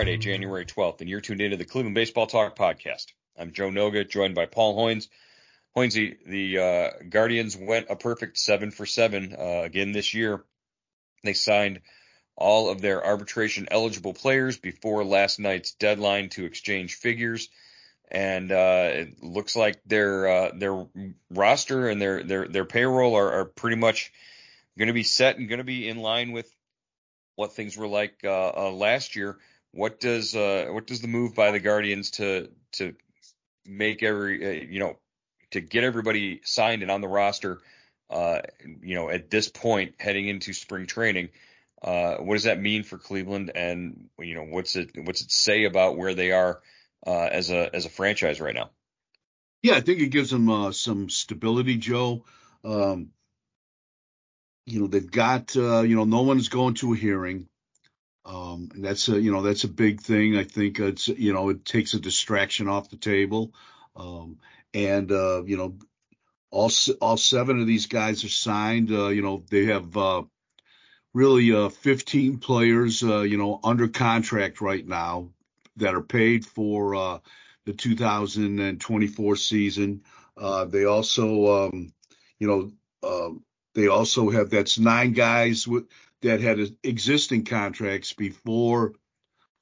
Friday, January 12th, and you're tuned into the Cleveland Baseball Talk podcast. I'm Joe Noga, joined by Paul Hoynes. Hoynesy, the uh, Guardians went a perfect seven for seven uh, again this year. They signed all of their arbitration eligible players before last night's deadline to exchange figures, and uh, it looks like their uh, their roster and their their their payroll are, are pretty much going to be set and going to be in line with what things were like uh, uh, last year. What does uh, what does the move by the Guardians to to make every uh, you know to get everybody signed and on the roster, uh, you know, at this point heading into spring training, uh, what does that mean for Cleveland? And you know, what's it what's it say about where they are uh, as a as a franchise right now? Yeah, I think it gives them uh, some stability, Joe. Um, you know, they've got uh, you know no one's going to a hearing. Um, and that's a you know that's a big thing. I think it's you know it takes a distraction off the table, um, and uh, you know all all seven of these guys are signed. Uh, you know they have uh, really uh, 15 players uh, you know under contract right now that are paid for uh, the 2024 season. They also um, you know they also have that's nine guys with that had existing contracts before,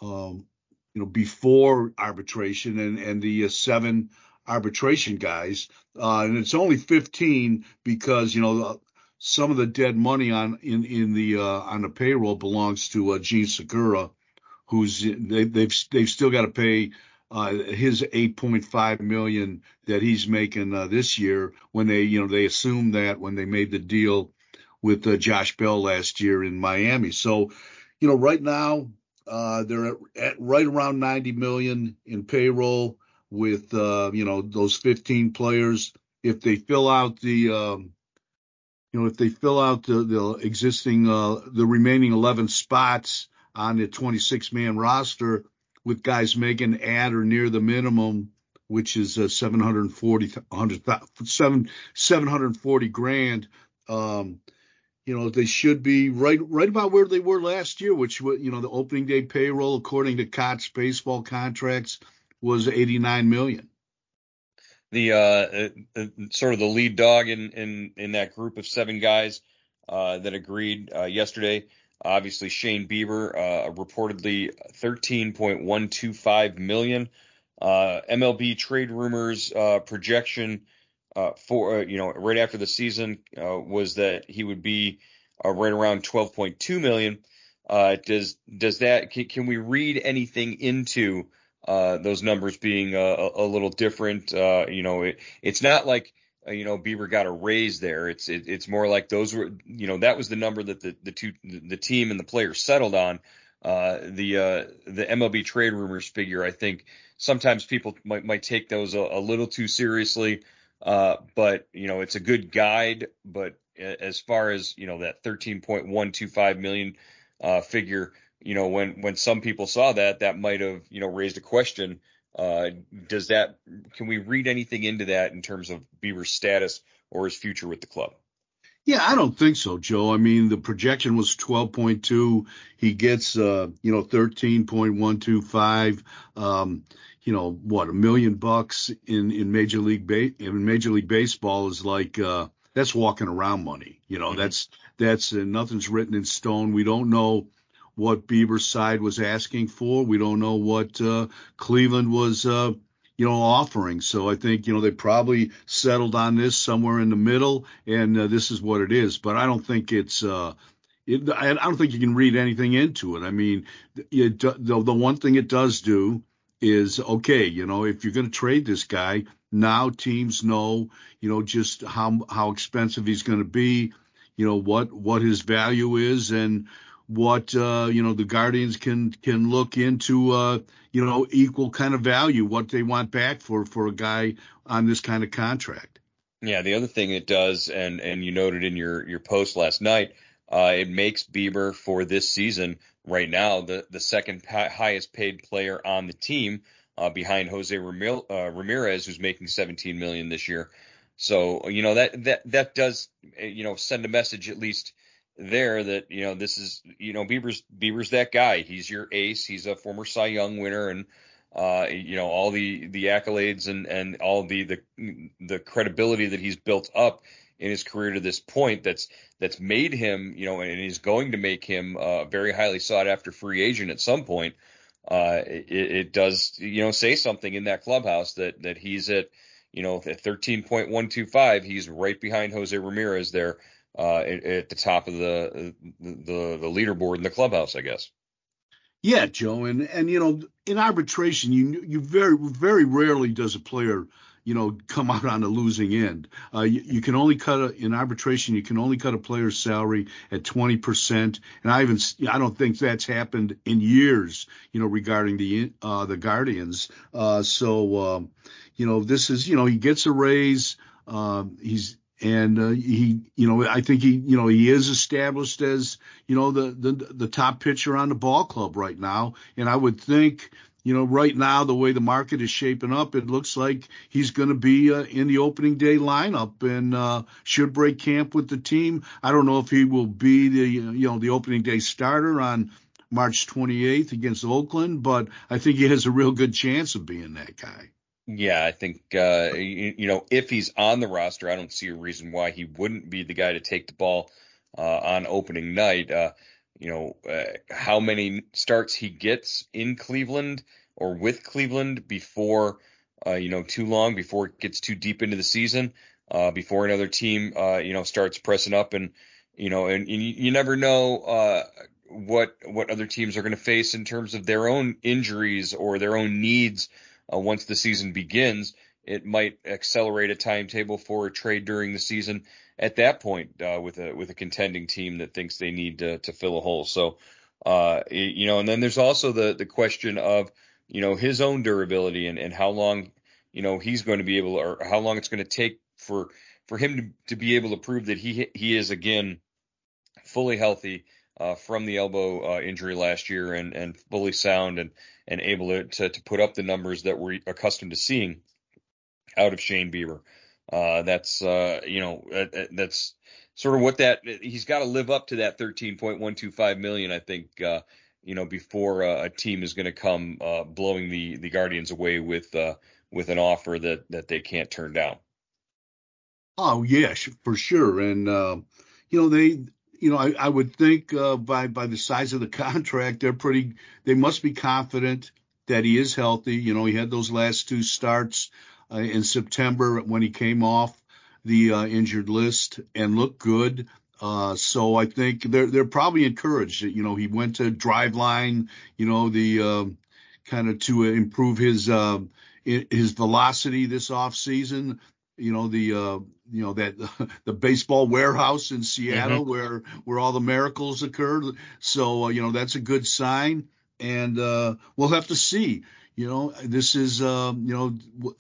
um, you know, before arbitration, and and the uh, seven arbitration guys, uh, and it's only 15 because you know uh, some of the dead money on in in the uh, on the payroll belongs to uh, Jean Segura, who's they, they've they've still got to pay uh, his 8.5 million that he's making uh, this year when they you know they assumed that when they made the deal with uh, Josh Bell last year in Miami. So, you know, right now uh, they're at, at, right around 90 million in payroll with uh, you know those 15 players. If they fill out the um, you know if they fill out the, the existing uh, the remaining 11 spots on the 26 man roster with guys making at or near the minimum which is uh, 740 740 grand um, you know they should be right right about where they were last year, which you know the opening day payroll according to Cots baseball contracts was 89 million. The uh, uh, sort of the lead dog in in in that group of seven guys uh, that agreed uh, yesterday. Obviously, Shane Bieber uh, reportedly 13.125 million. Uh, MLB trade rumors projection uh, for uh, you know right after the season uh, was that he would be uh, right around 12.2 million. Uh, does does that can, can, we read anything into uh, those numbers being a, a little different? you know, it, it's not like you know Bieber got a raise there. It's it, it's more like those were you know that was the number that the the two the team and the players settled on. the the MLB trade rumors figure, I think sometimes people might might take those a, a little too seriously. Uh, but you know, it's a good guide. But as far as you know, that 13.125 million uh, figure, you know, when when some people saw that, that might have you know raised a question. Uh, does that can we read anything into that in terms of Bieber's status or his future with the club? Yeah, I don't think so, Joe. I mean, the projection was 12.2. He gets, uh, you know, 13.125. Um, you know, what a million bucks in in major league ba- in major league baseball is like uh, that's walking around money. You know, mm-hmm. that's that's uh, nothing's written in stone. We don't know what Bieber's side was asking for. We don't know what uh, Cleveland was uh, you know, offering. So I think, you know, they probably settled on this somewhere in the middle, and uh, this is what it is. But I don't think it's, uh, it, I don't think you can read anything into it. I mean, it, the, the one thing it does do is, okay, you know, if you're going to trade this guy, now teams know, you know, just how how expensive he's going to be, you know, what what his value is, and what uh, you know the Guardians can can look into uh, you know equal kind of value what they want back for for a guy on this kind of contract. Yeah, the other thing it does, and and you noted in your your post last night, uh, it makes Bieber for this season right now the the second highest paid player on the team uh, behind Jose Ramil, uh, Ramirez, who's making 17 million this year. So you know that that that does you know send a message at least there that you know this is you know Bieber's Bieber's that guy. He's your ace. He's a former Cy Young winner, and uh, you know all the the accolades and and all the the the credibility that he's built up in his career to this point. That's that's made him you know and is going to make him a very highly sought after free agent at some point. Uh, it, it does you know say something in that clubhouse that that he's at you know at 13.125. He's right behind Jose Ramirez there uh, at, at, the top of the, the the leaderboard in the clubhouse, I guess. Yeah, Joe, and and you know, in arbitration, you you very very rarely does a player you know come out on the losing end. Uh, you, you, can only cut a, in arbitration. You can only cut a player's salary at 20 percent, and I even I don't think that's happened in years. You know, regarding the uh, the Guardians. Uh, so um, you know, this is you know he gets a raise. Um, he's and uh, he, you know, I think he, you know, he is established as, you know, the the the top pitcher on the ball club right now. And I would think, you know, right now the way the market is shaping up, it looks like he's going to be uh, in the opening day lineup and uh, should break camp with the team. I don't know if he will be the, you know, the opening day starter on March 28th against Oakland, but I think he has a real good chance of being that guy. Yeah, I think uh, you, you, know if he's on the roster, I don't see a reason why he wouldn't be the guy to take the ball uh, on opening night. Uh, you know uh, how many starts he gets in Cleveland or with Cleveland before uh, you know too long before it gets too deep into the season, uh, before another team you know starts pressing up and you know and, and you, you, never know what what other teams are going to face in terms of their own injuries or their own needs uh, once the season begins, it might accelerate a timetable for a trade during the season at that point uh, with a with a contending team that thinks they need to, to fill a hole. So, uh, you know, and then there's also the the question of you know his own durability and, and how long you know he's going to be able or how long it's going to take for for him to, to be able to prove that he he is again fully healthy uh, from the elbow uh, injury last year and and fully sound and and able to, to, to put up the numbers that we're accustomed to seeing out of Shane Bieber. Uh, that's uh, you know that's sort of what that he's got to live up to that 13.125 million. I think uh, you know before uh, a team is going to come uh, blowing the the Guardians away with uh, with an offer that that they can't turn down. Oh yeah, for sure, and you know they you know, I, I would think uh, by by the size of the contract, they're pretty. They must be confident that he is healthy. You know, he had those last two starts uh, in September when he came off the uh, injured list and looked good. Uh, so I think they're they're probably encouraged. You know, he went to Driveline. You know, the um, kind of to improve his uh, his velocity this off season you know the uh, you know that the baseball warehouse in Seattle mm-hmm. where where all the miracles occurred. So uh, you know that's a good sign, and uh, we'll have to see. You know, this is uh, you know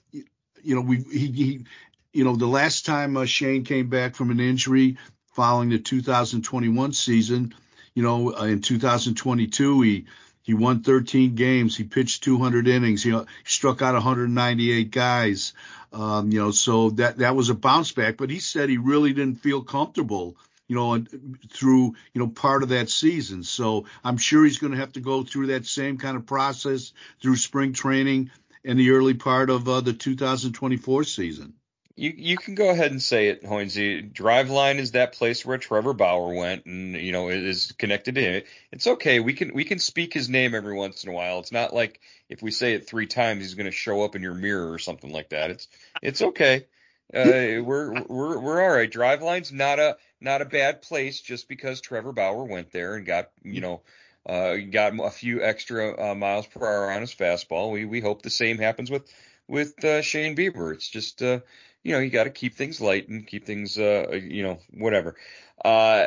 you know we he, he you know the last time uh, Shane came back from an injury following the 2021 season, you know uh, in 2022 he he won 13 games. He pitched 200 innings. He, he struck out 198 guys. Um, you know, so that that was a bounce back. But he said he really didn't feel comfortable you know, through, you know, part of that season. So I'm sure he's going to have to go through that same kind of process through spring training and the early part of uh, the 2024 season. You you can go ahead and say it, Hoynesy. Driveline is that place where Trevor Bauer went, and you know is connected to it. It's okay. We can we can speak his name every once in a while. It's not like if we say it three times, he's going to show up in your mirror or something like that. It's it's okay. Uh, we're we're we're all right. Driveline's not a not a bad place just because Trevor Bauer went there and got you know uh, got a few extra uh, miles per hour on his fastball. We we hope the same happens with with uh, Shane Bieber. It's just uh, you know you got to keep things light and keep things uh, you know whatever. Uh,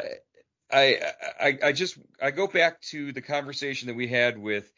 I, I I just I go back to the conversation that we had with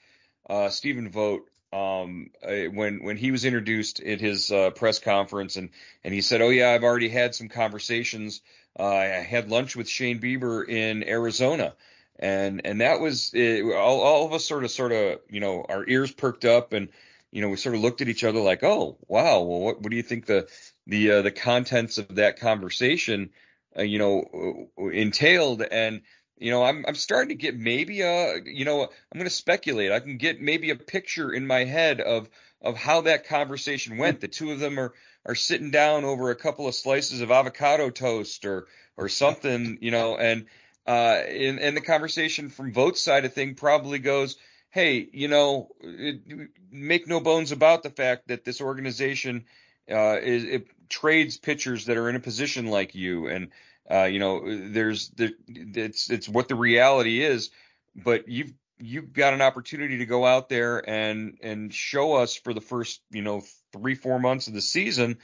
Stephen Vogt um, when when he was introduced at his uh, press conference, and and he said, "Oh yeah, I've already had some conversations. Uh, I had lunch with Shane Bieber in Arizona." And and that was it, all, all of us sort of sort of you know our ears perked up and you know we sort of looked at each other like oh wow well what, what do you think the the uh, the contents of that conversation uh, you know entailed and you know, I'm I'm starting to get maybe a you know I'm going to speculate. I can get maybe a picture in my head of of how that conversation went. The two of them are are sitting down over a couple of slices of avocado toast or or something, you know, and uh and, and the conversation from Vogt side of thing probably goes, hey, you know, it, make no bones about the fact that this organization uh is it trades pitchers that are in a position like you. And uh, you know, there's the it's it's what the reality is, but you've you've got an opportunity to go out there and and show us for the first you know three four months of the season,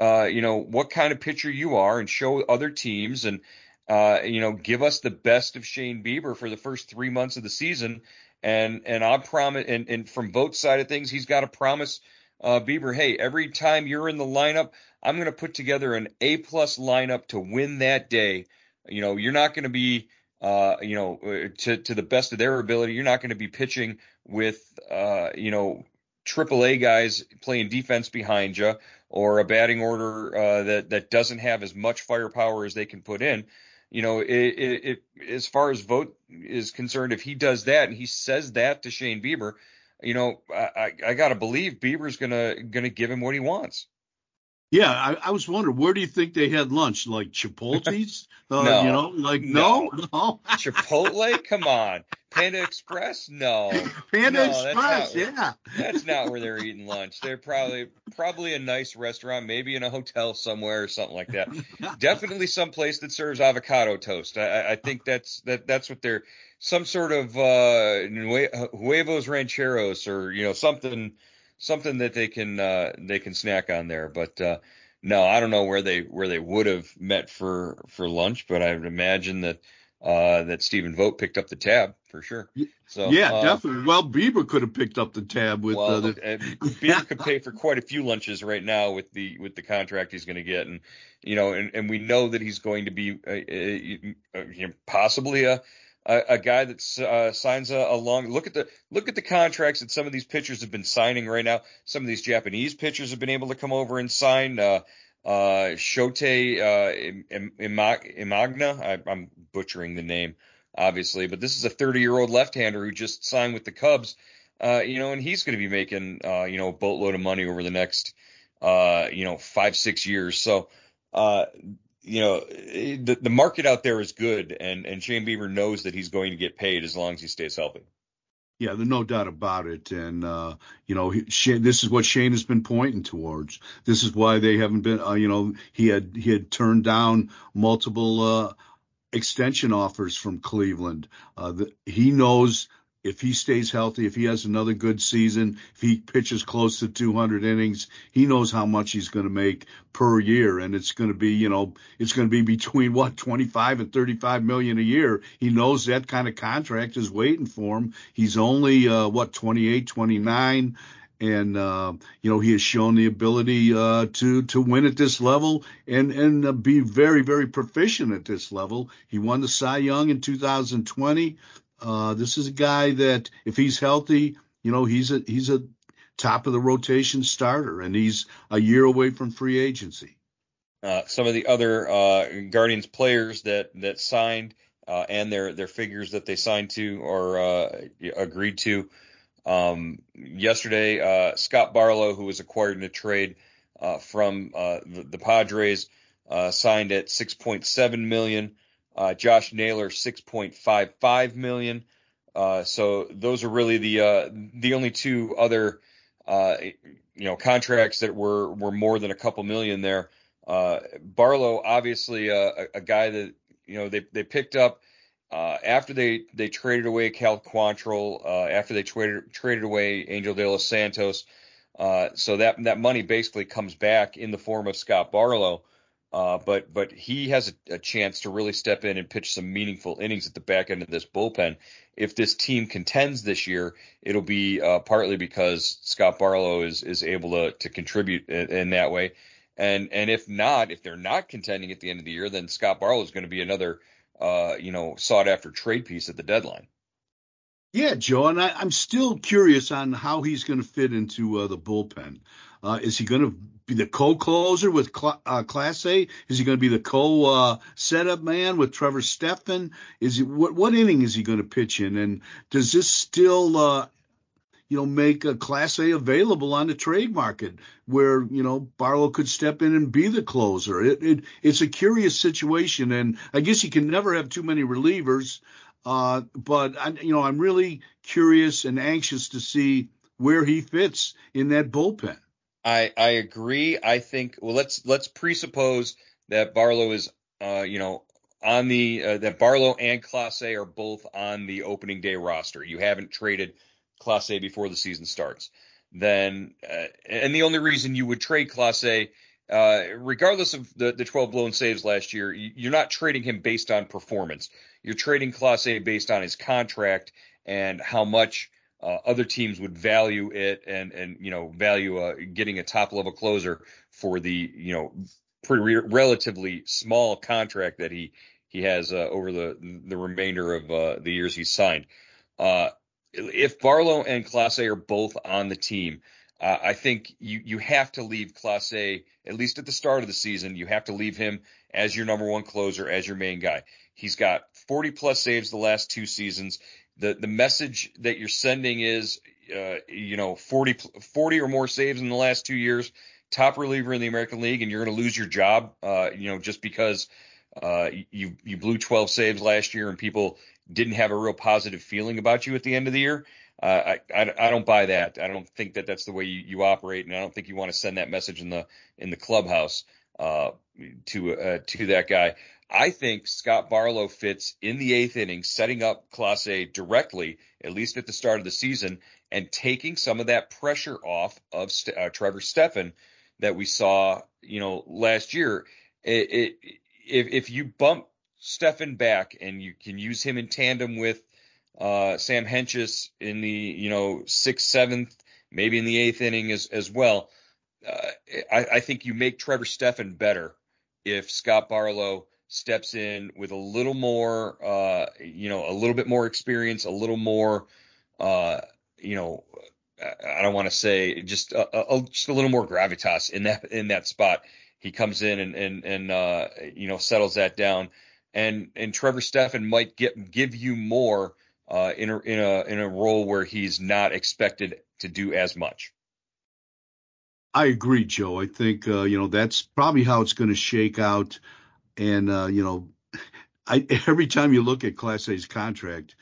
uh, you know what kind of pitcher you are, and show other teams and uh, you know give us the best of Shane Bieber for the first three months of the season, and and I promise and and from Vogt side of things, he's got to promise uh, Bieber, hey, every time you're in the lineup, I'm going to put together an A plus lineup to win that day. You know, you're not going to be, uh, you know, uh, to to the best of their ability. You're not going to be pitching with, uh, you know, AAA guys playing defense behind you or a batting order uh, that that doesn't have as much firepower as they can put in. You know, it, it, it as far as Vogt is concerned, if he does that and he says that to Shane Bieber, you know, I, I, I got to believe Bieber's gonna gonna give him what he wants. Yeah, I, I, was wondering where do you think they had lunch? Like Chipotle's? Uh, no, you know, like no, no. Chipotle? Come on, Panda Express? No, Panda no, Express. That's not, yeah, that's not where they're eating lunch. They're probably probably a nice restaurant, maybe in a hotel somewhere or something like that. Definitely some place that serves avocado toast. I, I think that's that that's what they're some sort of uh, huevos rancheros or you know something something that they can uh, they can snack on there. But uh, no, I don't know where they where they would have met for for lunch, but I would imagine that uh, that Stephen Vogt picked up the tab for sure. So yeah, uh, definitely. Well, Bieber could have picked up the tab with well, uh, the... Bieber could pay for quite a few lunches right now with the with the contract he's going to get, and you know, and, and we know that he's going to be uh, uh, uh possibly a a, a guy that uh, signs a, a, long look at the look at the contracts that some of these pitchers have been signing right now. Some of these Japanese pitchers have been able to come over and sign. Uh, uh, Shote uh, Imagna, I, I'm butchering the name, obviously, but this is a 30 year old left hander who just signed with the Cubs. Uh, you know, and he's going to be making, uh, you know, a boatload of money over the next, uh, you know, five, six years. So, uh, you know, the, the market out there is good, and, and Shane Bieber knows that he's going to get paid as long as he stays healthy. Yeah, there's no doubt about it. And, uh, you know, he, Shane, this is what Shane has been pointing towards. This is why they haven't been, uh, you know, he had, he had turned down multiple, uh, extension offers from Cleveland. Uh, the, he knows if he stays healthy, if he has another good season, if he pitches close to 200 innings, he knows how much he's going to make per year. And it's going to be, you know, it's going to be between what, 25 and 35 million a year. He knows that kind of contract is waiting for him. He's only, uh, what, 28, 29 and uh, you know he has shown the ability uh, to to win at this level and and uh, be very very proficient at this level. He won the Cy Young in 2020. Uh, this is a guy that, if he's healthy, you know, he's a he's a top of the rotation starter, and he's a year away from free agency. Uh, some of the other uh, Guardians players that that signed uh, and their their figures that they signed to or uh, agreed to. Um, yesterday, uh, Scott Barlow, who was acquired in a trade from the, the, Padres, signed at 6.7 million. Josh Naylor 6.55 million. so those are really the the only two other you know contracts that were were more than a couple million there. Uh, Barlow, obviously uh, a, a, guy that you know they they picked up uh, after they they traded away Cal Quantrill, uh, after they traded traded away Enyel De Los Santos. Uh, so that that money basically comes back in the form of Scott Barlow. Uh, but but he has a, a, chance to really step in and pitch some meaningful innings at the back end of this bullpen. If this team contends this year, it'll be uh, partly because Scott Barlow is is able to to contribute in, in, that way, and and if not, if they're not contending at the end of the year, then Scott Barlow is going to be another uh, you know sought after trade piece at the deadline. Yeah, Joe, and I, am still curious on how he's going to fit into uh, the bullpen. Uh, is he going to be the co-closer with Cl- uh, Clase? Is he going to be the co-setup uh, man with Trevor Stephan? Is he what what inning is he going to pitch in? And does this still uh, you know make Clase available on the trade market where you know Barlow could step in and be the closer? It, it it's a curious situation, and I guess you can never have too many relievers. Uh, but I, you know, I'm really curious and anxious to see where he fits in that bullpen. I I agree. I think well, let's let's presuppose that Barlow is, uh, you know, on the uh, that Barlow and Clase are both on the opening day roster. You haven't traded Clase before the season starts. Then, uh, and the only reason you would trade Clase uh, regardless of the, the 12 blown saves last year, you're not trading him based on performance. You're trading Clase based on his contract and how much uh, other teams would value it and and you know value uh, getting a top level closer for the you know pretty re- relatively small contract that he he has uh, over the the remainder of uh, the years he's signed. Uh, if Barlow and Clase are both on the team, uh, I think you you have to leave Clase at least at the start of the season. You have to leave him as your number one closer, as your main guy. He's got 40 plus saves the last two seasons. The the message that you're sending is, uh, you know, 40 40 or more saves in the last two years, top reliever in the American League, and you're going to lose your job, uh, you know, just because uh, you you blew 12 saves last year and people didn't have a real positive feeling about you at the end of the year. Uh, I, I, I don't buy that. I don't think that that's the way you, you operate, and I don't think you want to send that message in the in the clubhouse uh, to uh, to that guy. I think Scott Barlow fits in the eighth inning, setting up Clase directly, at least at the start of the season, and taking some of that pressure off of St- uh, Trevor Stephan that we saw, you know, last year. It, it, if if you bump Stephan back and you can use him in tandem with uh, Sam Hentges in the you know sixth, seventh, maybe in the eighth inning as as well. Uh, I, I, think you make Trevor Stephan better if Scott Barlow steps in with a little more, uh, you know, a little bit more experience, a little more, uh, you know, I don't want to say just a, a, just a little more gravitas in that in that spot. He comes in and and and uh, you know settles that down, and and Trevor Stephan might get give you more uh, in a in a in a role where he's not expected to do as much. I agree, Joe. I think uh, you know that's probably how it's going to shake out, and uh, you know, I every time you look at Clase's contract,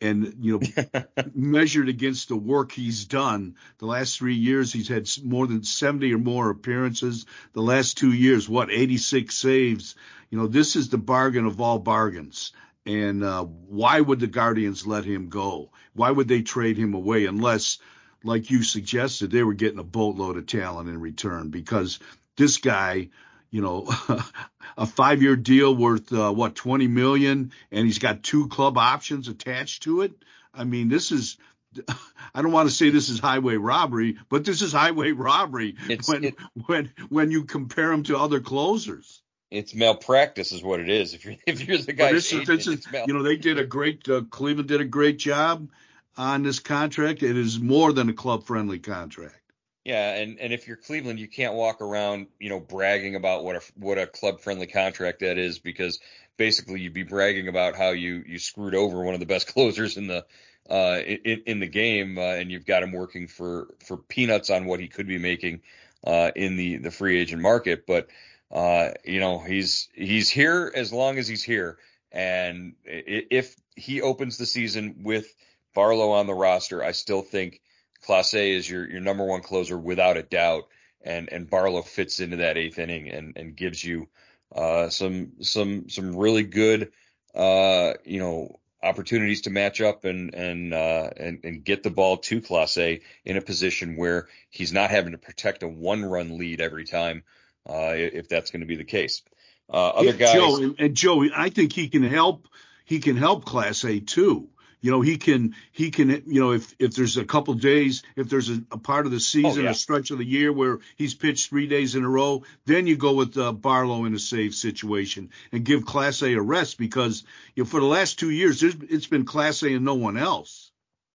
and you know, measured against the work he's done, the last three years he's had more than 70 or more appearances. The last two years, what 86 saves. You know, this is the bargain of all bargains. And uh, why would the Guardians let him go? Why would they trade him away unless, like you suggested, they were getting a boatload of talent in return? Because this guy, you know, a five-year deal worth uh, what 20 million, and he's got two club options attached to it. I mean, this is I don't want to say this is highway robbery, but this is highway robbery it's, when it, when when you compare him to other closers it's malpractice is what it is. If you're if you're the guy, this, agent, this is, you know they did a great uh, Cleveland did a great job on this contract. It is more than a club friendly contract. Yeah, and and if you're Cleveland, you can't walk around, you know, bragging about what a what a club friendly contract that is because basically you'd be bragging about how you you screwed over one of the best closers in the uh in, in the game uh, and you've got him working for for peanuts on what he could be making uh in the the free agent market, but uh you know, he's he's here as long as he's here and if he opens the season with Barlow on the roster, I still think Clase is your your number one closer without a doubt, and and Barlow fits into that eighth inning and and gives you uh, some some some really good uh, you know opportunities to match up and and uh, and and get the ball to Clase in a position where he's not having to protect a one run lead every time uh, if that's going to be the case. Uh, other yeah, guys, Joe, and Joe, I think he can help. He can help Clase too. You know, he can he can you know if if there's a couple days, if there's a, a part of the season, oh, yeah. a stretch of the year where he's pitched three days in a row, then you go with uh, Barlow in a save situation and give Clase a rest because you know for the last two years, it's been Clase and no one else.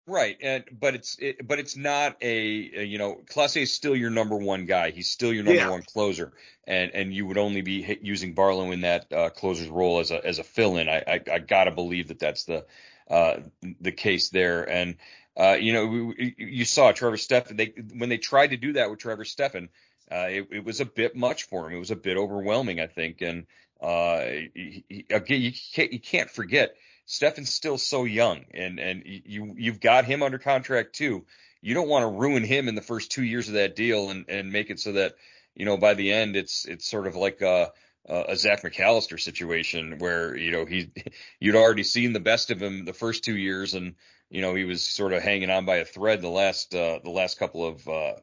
Right, and but it's it, but it's not a, a, you know Clase is still your number one guy. He's still your number yeah. one closer, and and you would only be using Barlow in that uh, closer's role as a as a fill in. I, I I gotta believe that that's the uh, the case there. And uh, you know, we, you saw Trevor Stephan. They when they tried to do that with Trevor Stephan, uh, it, it, was a bit much for him. It was a bit overwhelming, I think. And uh, he, he, again, you can't you can't forget Stephan's still so young, and and you you've got him under contract too. You don't want to ruin him in the first two years of that deal and and make it so that you know by the end it's it's sort of like a uh, a Zach McAllister situation where you know he you'd already seen the best of him the first two years and you know he was sort of hanging on by a thread the last uh, the last couple of uh,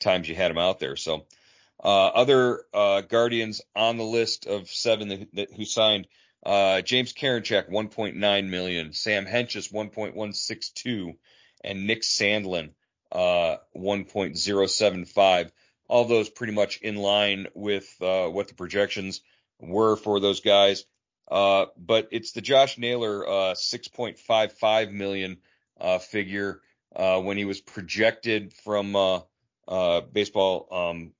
times you had him out there. So uh, other uh, Guardians on the list of seven that, that who signed uh, James Karinchak 1.9 million, Sam Hentges 1.162, and Nick Sandlin 1.075 all those pretty much in line with uh, what the projections were for those guys. Uh, but it's the Josh Naylor uh, 6.55 million uh, figure uh, when he was projected from uh, baseball um,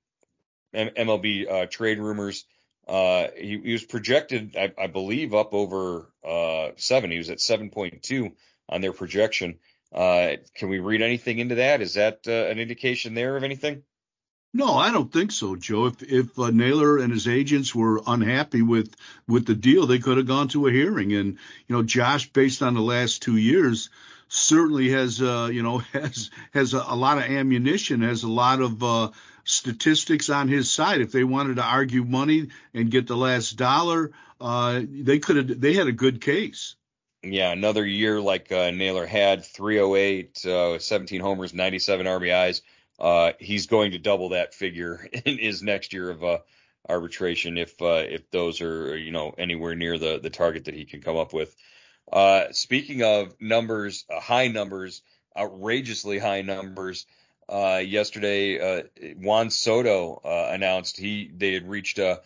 MLB trade rumors. He, he, was projected, I, I believe, up over seven. He was at 7.2 on their projection. can we read anything into that? Is that an indication there of anything? No, I don't think so, Joe. If if uh, Naylor and his agents were unhappy with with the deal, they could have gone to a hearing. And you know, Josh, based on the last two years, certainly has uh, you know has has a, a, lot of ammunition, has a lot of uh, statistics on his side. If they wanted to argue money and get the last dollar, uh, they could have. They had a good case. Yeah, another year like uh, Naylor had, 308, uh, 17 homers, 97 RBIs uh, he's going to double that figure in his next year of uh, arbitration if uh, if those are you know anywhere near the the target that he can come up with. Uh, speaking of numbers, uh, high numbers, outrageously high numbers. Uh, yesterday, Juan Soto announced he they had reached a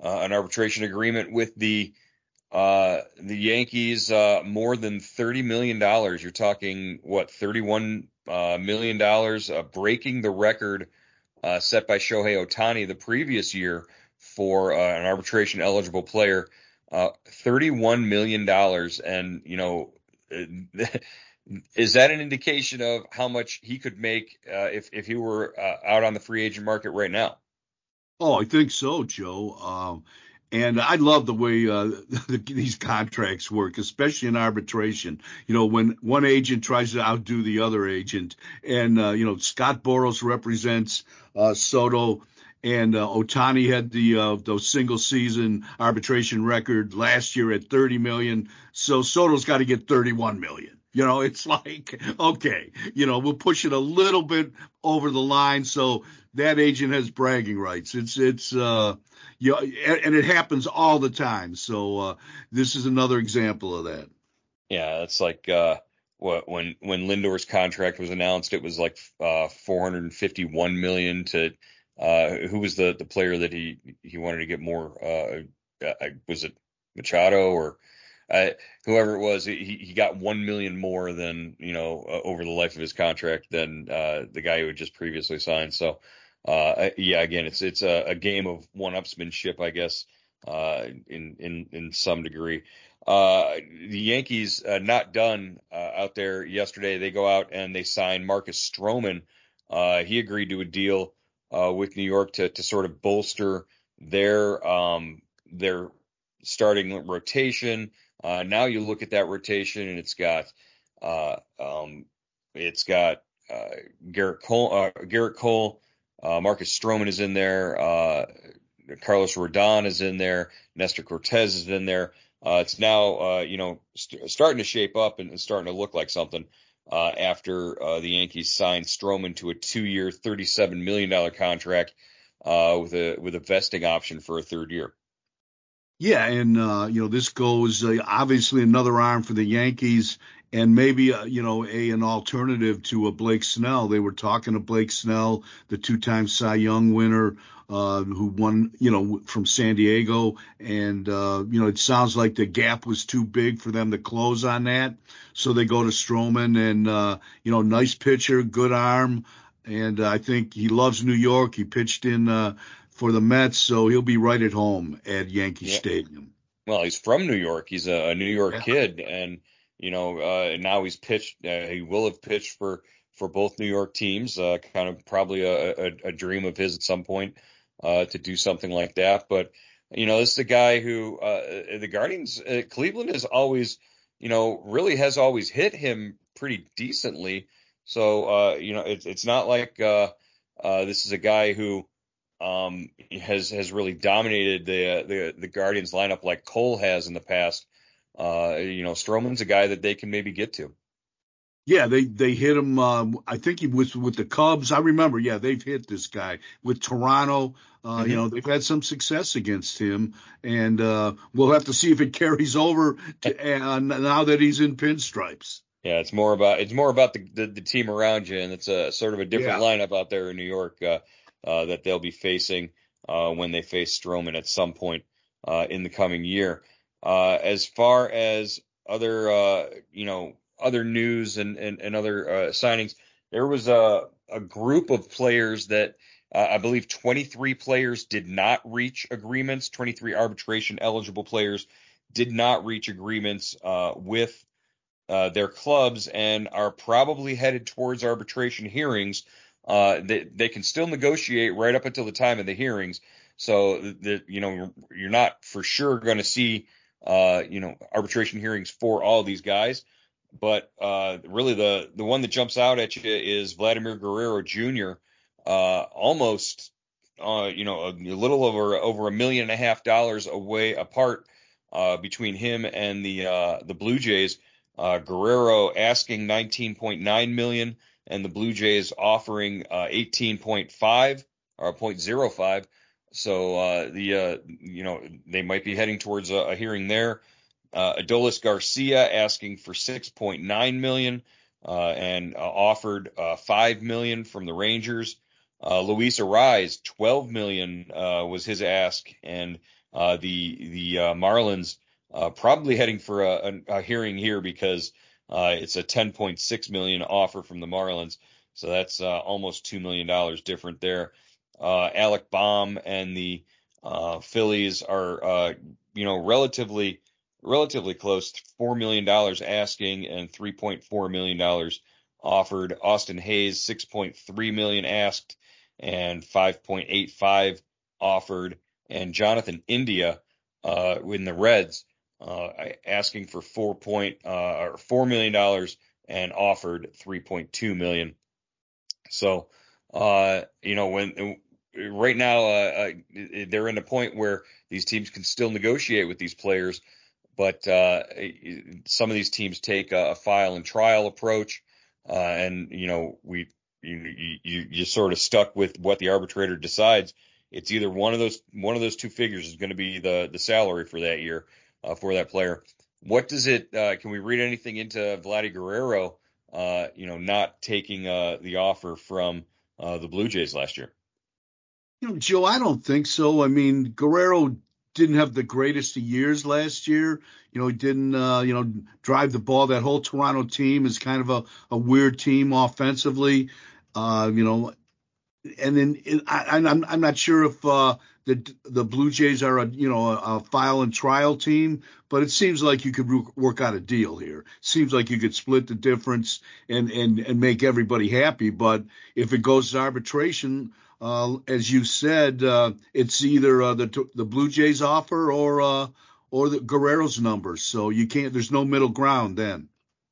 an arbitration agreement with the the Yankees, more than $30 million. You're talking, what, $31 uh, million dollars, uh, breaking the record uh, set by Shohei Ohtani the previous year for uh, an arbitration eligible player. Uh, $31 million. And, you know, is that an indication of how much he could make if, if he were out on the free agent market right now? Oh, I think so, Joe. Um, and I love the way uh, the, these contracts work, especially in arbitration. You know, when one agent tries to outdo the other agent, and uh, you know Scott Boras represents uh, Soto, and uh, Ohtani had the uh, those single season arbitration record last year at 30 million. So Soto's got to get 31 million. You know, it's like, okay, you know, we'll push it a little bit over the line so that agent has bragging rights. It's, it's, uh, you know, and it happens all the time. So, uh, this is another example of that. Yeah. It's like, uh, what, when, when Lindor's contract was announced, it was like, uh, 451 million to, uh, who was the, the player that he, he wanted to get more, uh, uh was it Machado or, uh, whoever it was, he he got one million more than you know uh, over the life of his contract than uh, the guy who had just previously signed. So uh, yeah, again, it's it's a, a game of one-upsmanship, I guess, uh, in in in some degree. Uh, the Yankees uh, not done uh, out there yesterday. They go out and they sign Marcus Stroman. Uh, he agreed to a deal with New York to to sort of bolster their um, their starting rotation. Now you look at that rotation and it's got um, it's got Gerrit Cole, Gerrit Cole, uh, Marcus Stroman is in there. Uh, Carlos Rodon is in there. Nestor Cortes is in there. Uh, it's now, uh, you know, st- starting to shape up and, and, starting to look like something uh, after uh, the Yankees signed Stroman to a two-year, $37 million contract uh, with a with a vesting option for a third year. Yeah, and uh, you know this goes obviously another arm for the Yankees and maybe uh, you know a an alternative to a Blake Snell. They were talking to Blake Snell, the two-time Cy Young winner, uh, who won you know from San Diego, and uh, you know it sounds like the gap was too big for them to close on that, so they go to Stroman, and uh, you know nice pitcher, good arm, and I think he loves New York. He pitched in uh, for the Mets, so he'll be right at home at Yankee yeah. Stadium. Well, he's from New York. He's a, a New York yeah. kid, and you know, uh, now he's pitched. Uh, he will have pitched for for both New York teams. Uh, kind of probably a, a, a, dream of his at some point uh, to do something like that. But you know, this is a guy who uh, the Guardians, uh, Cleveland has always, you know, really has always hit him pretty decently. So you know, it's it's not like this is a guy who um, has has really dominated the the the Guardians lineup like Cole has in the past uh, you know, Stroman's a guy that they can maybe get to. Yeah, they they hit him. Um, I think he was with the Cubs. I remember. Yeah, they've hit this guy with Toronto. Uh, mm-hmm. You know, they've had some success against him, and uh, we'll have to see if it carries over to, uh, now that he's in pinstripes. Yeah, it's more about it's more about the the, the team around you, and it's a sort of a different yeah. lineup out there in New York uh, that they'll be facing uh, when they face Stroman at some point uh, in the coming year. Uh, as far as other, you know, other news and, and, and other signings, there was a, a group of players that uh, I believe 23 players did not reach agreements. 23 arbitration eligible players did not reach agreements uh, with uh, their clubs and are probably headed towards arbitration hearings. They, they can still negotiate right up until the time of the hearings. So that you know you're not for sure going to see uh, you know, arbitration hearings for all these guys. But uh, really, the the one that jumps out at you is Vladimir Guerrero Jr. Uh, almost, uh, you know, a, a, little over over a million and a half dollars away apart uh, between him and the uh, the Blue Jays. Uh, Guerrero asking 19.9 million, and the Blue Jays offering uh, 18.5 or 0.05. So uh, the uh, you know they might be heading towards a, a hearing there. Uh, Adolis Garcia asking for 6.9 million uh, and uh, offered uh, 5 million from the Rangers. Luis Arraez 12 million was his ask, and the the Marlins probably heading for a, a, a hearing here because it's a 10.6 million offer from the Marlins. So that's almost two million dollars different there uh, Alec Bohm and the uh, Phillies are, uh, you know, relatively relatively close. Four million dollars asking and three point four million dollars offered. Austin Hays six point three million asked and five point eight five offered. And Jonathan India uh, in the Reds uh, asking for four point uh, or four million dollars and offered three point two million. So uh, you know, when right now uh, uh, they're in a point where these teams can still negotiate with these players, but uh, some of these teams take a, a file and trial approach, uh, and you know we you, you you sort of stuck with what the arbitrator decides. It's either one of those one of those two figures is going to be the the salary for that year uh, for that player. What does it? Uh, can we read anything into Vladdy Guerrero? you know, not taking the offer from the Blue Jays last year. You know, Joe, I don't think so. I mean, Guerrero didn't have the greatest of years last year. You know, he didn't, uh, you know, drive the ball. That whole Toronto team is kind of a, a weird team offensively. Uh, you know, and then I, I'm I'm not sure if uh, the the Blue Jays are a you know a, a, file and trial team, but it seems like you could work out a deal here. Seems like you could split the difference and and and make everybody happy. But if it goes to arbitration, uh, as you said, uh, it's either uh, the the Blue Jays offer or uh, or the Guerrero's numbers. So you can't. There's no middle ground then.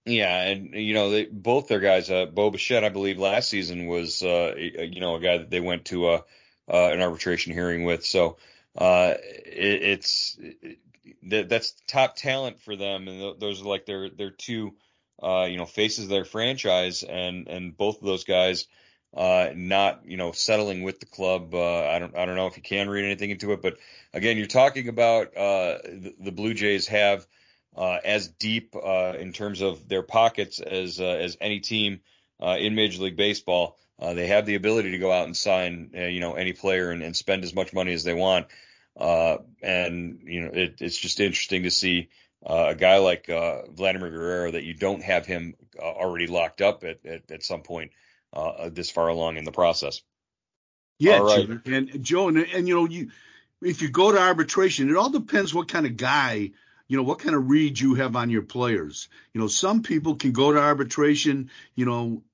Yeah, and you know, they, both their guys, uh, Bo Bichette, I believe, last season was, uh, you know, a guy that they went to uh, uh, an arbitration hearing with. So uh, it, it's it, that's top talent for them, and those are like their their two, uh, you know, faces of their franchise, and and both of those guys. Uh, not you know settling with the club. Uh, I don't I don't know if you can read anything into it, but again, you're talking about uh, the, the Blue Jays have uh, as deep uh, in terms of their pockets as uh, as any team in Major League Baseball. Uh, they have the ability to go out and sign, uh, you know, any player and, and, spend as much money as they want. Uh, and you know, it, it's just interesting to see a guy like Vladimir Guerrero that you don't have him already locked up at at, at some point this far along in the process. Yeah, right. and Joe, and, and you know, you if you go to arbitration, it all depends what kind of guy you know, what kind of read you have on your players. You know, some people can go to arbitration, you know,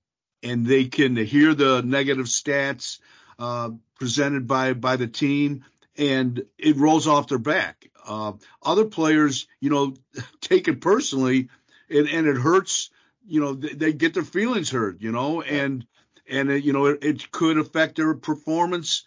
and they can hear the negative stats uh, presented by by the team, and it rolls off their back. Uh, other players, you know, take it personally, and, and it hurts. You know, they, they get their feelings hurt. You know, and and it, you know it, it could affect their performance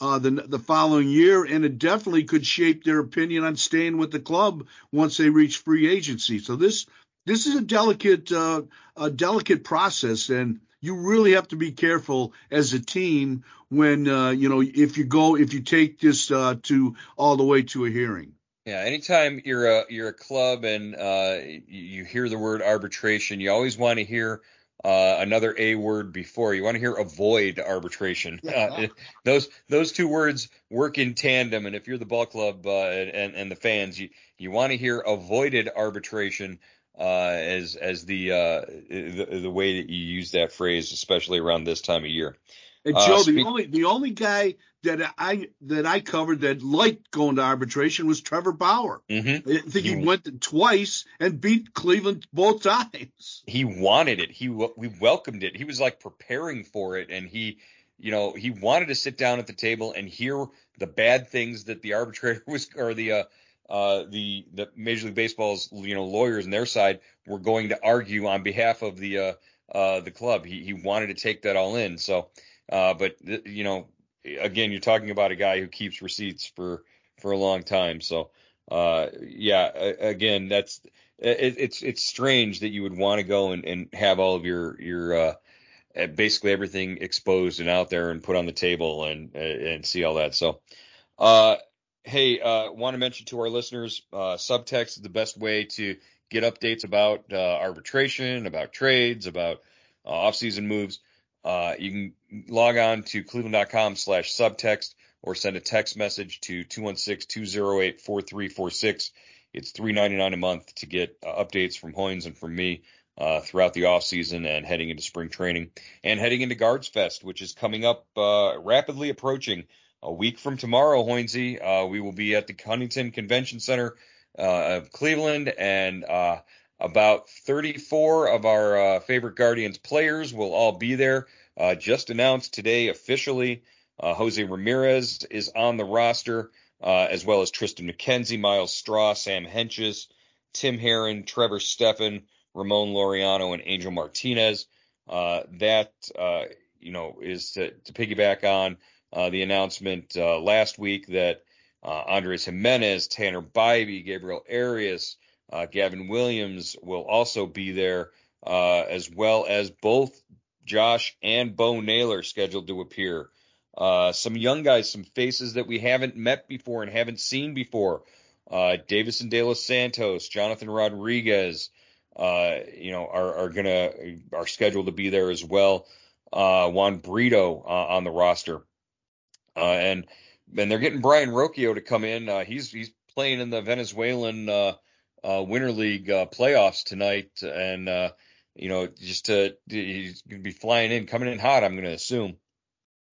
uh, the the following year, and it definitely could shape their opinion on staying with the club once they reach free agency. So this this is a delicate uh, a delicate process, and you really have to be careful as a team when uh, you know if you go if you take this uh, to all the way to a hearing. Yeah, anytime you're a you're a club and uh, you hear the word arbitration, you always want to hear uh, another A word before. You want to hear avoid arbitration. Yeah. Uh, those those two words work in tandem, and if you're the ball club uh, and and the fans, you you want to hear avoided arbitration uh, as as the, uh, the, the way that you use that phrase, especially around this time of year. And uh, Joe, the only the only guy that I that I covered that liked going to arbitration was Trevor Bauer. Mm-hmm. I think he, he went twice and beat Cleveland both times. He wanted it. He we welcomed it. He was like preparing for it, and he, you know, he wanted to sit down at the table and hear the bad things that the arbitrator was or the uh, uh, the the Major League Baseball's you know lawyers and their side were going to argue on behalf of the uh, uh, the club. He he wanted to take that all in. So, uh, but you know, again, you're talking about a guy who keeps receipts for for a long time. So, uh, yeah, again, that's it, it's it's strange that you would want to go and, and have all of your your uh, basically everything exposed and out there and put on the table and and see all that. So, uh, hey, uh, want to mention to our listeners, uh, subtext is the best way to get updates about uh, arbitration, about trades, about uh, off-season moves. Uh, you can log on to cleveland.com slash subtext or send a text message to 216-208-4346. It's $3.99 a month to get uh, updates from Hoynes and from me uh, throughout the off season and heading into spring training and heading into Guards Fest, which is coming up rapidly approaching. A week from tomorrow, Hoynesy, uh, we will be at the Huntington Convention Center uh, of Cleveland, and about 34 of our uh, favorite Guardians players will all be there. Uh, just announced today officially, uh, Jose Ramirez is on the roster, uh, as well as Triston McKenzie, Myles Straw, Sam Hentges, Tim Herrin, Trevor Stephan, Ramon Laureano, and Angel Martinez. Uh, that uh, you know is to, to piggyback on the announcement last week that Andres Gimenez, Tanner Bibee, Gabriel Arias, uh, Gavin Williams will also be there, uh, as well as both Josh and Bo Naylor scheduled to appear. Uh, some young guys, some faces that we haven't met before and haven't seen before. Uh, Deyvison De Los Santos, Jonathan Rodriguez, uh, you know, are, are gonna are scheduled to be there as well. Uh, Juan Brito on the roster, and and they're getting Brayan Rocchio to come in. Uh, he's he's playing in the Venezuelan uh, uh, Winter League uh, playoffs tonight, and uh, you know, just to he's to be flying in, coming in hot. I'm to assume.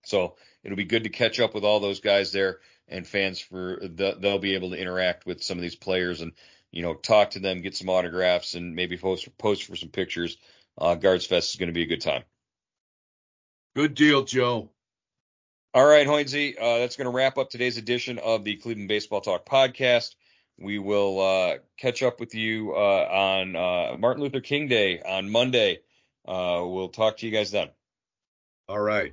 So it'll be good to catch up with all those guys there and fans for the, they'll be able to interact with some of these players and you know talk to them, get some autographs, and maybe post post for some pictures. Uh, Guards Fest is going to be a good time. Good deal, Joe. All right, Hoynesy, uh, that's going to wrap up today's edition of the Cleveland Baseball Talk podcast. We will uh, catch up with you uh, on uh, Martin Luther King Day on Monday. Uh, we'll talk to you guys then. All right.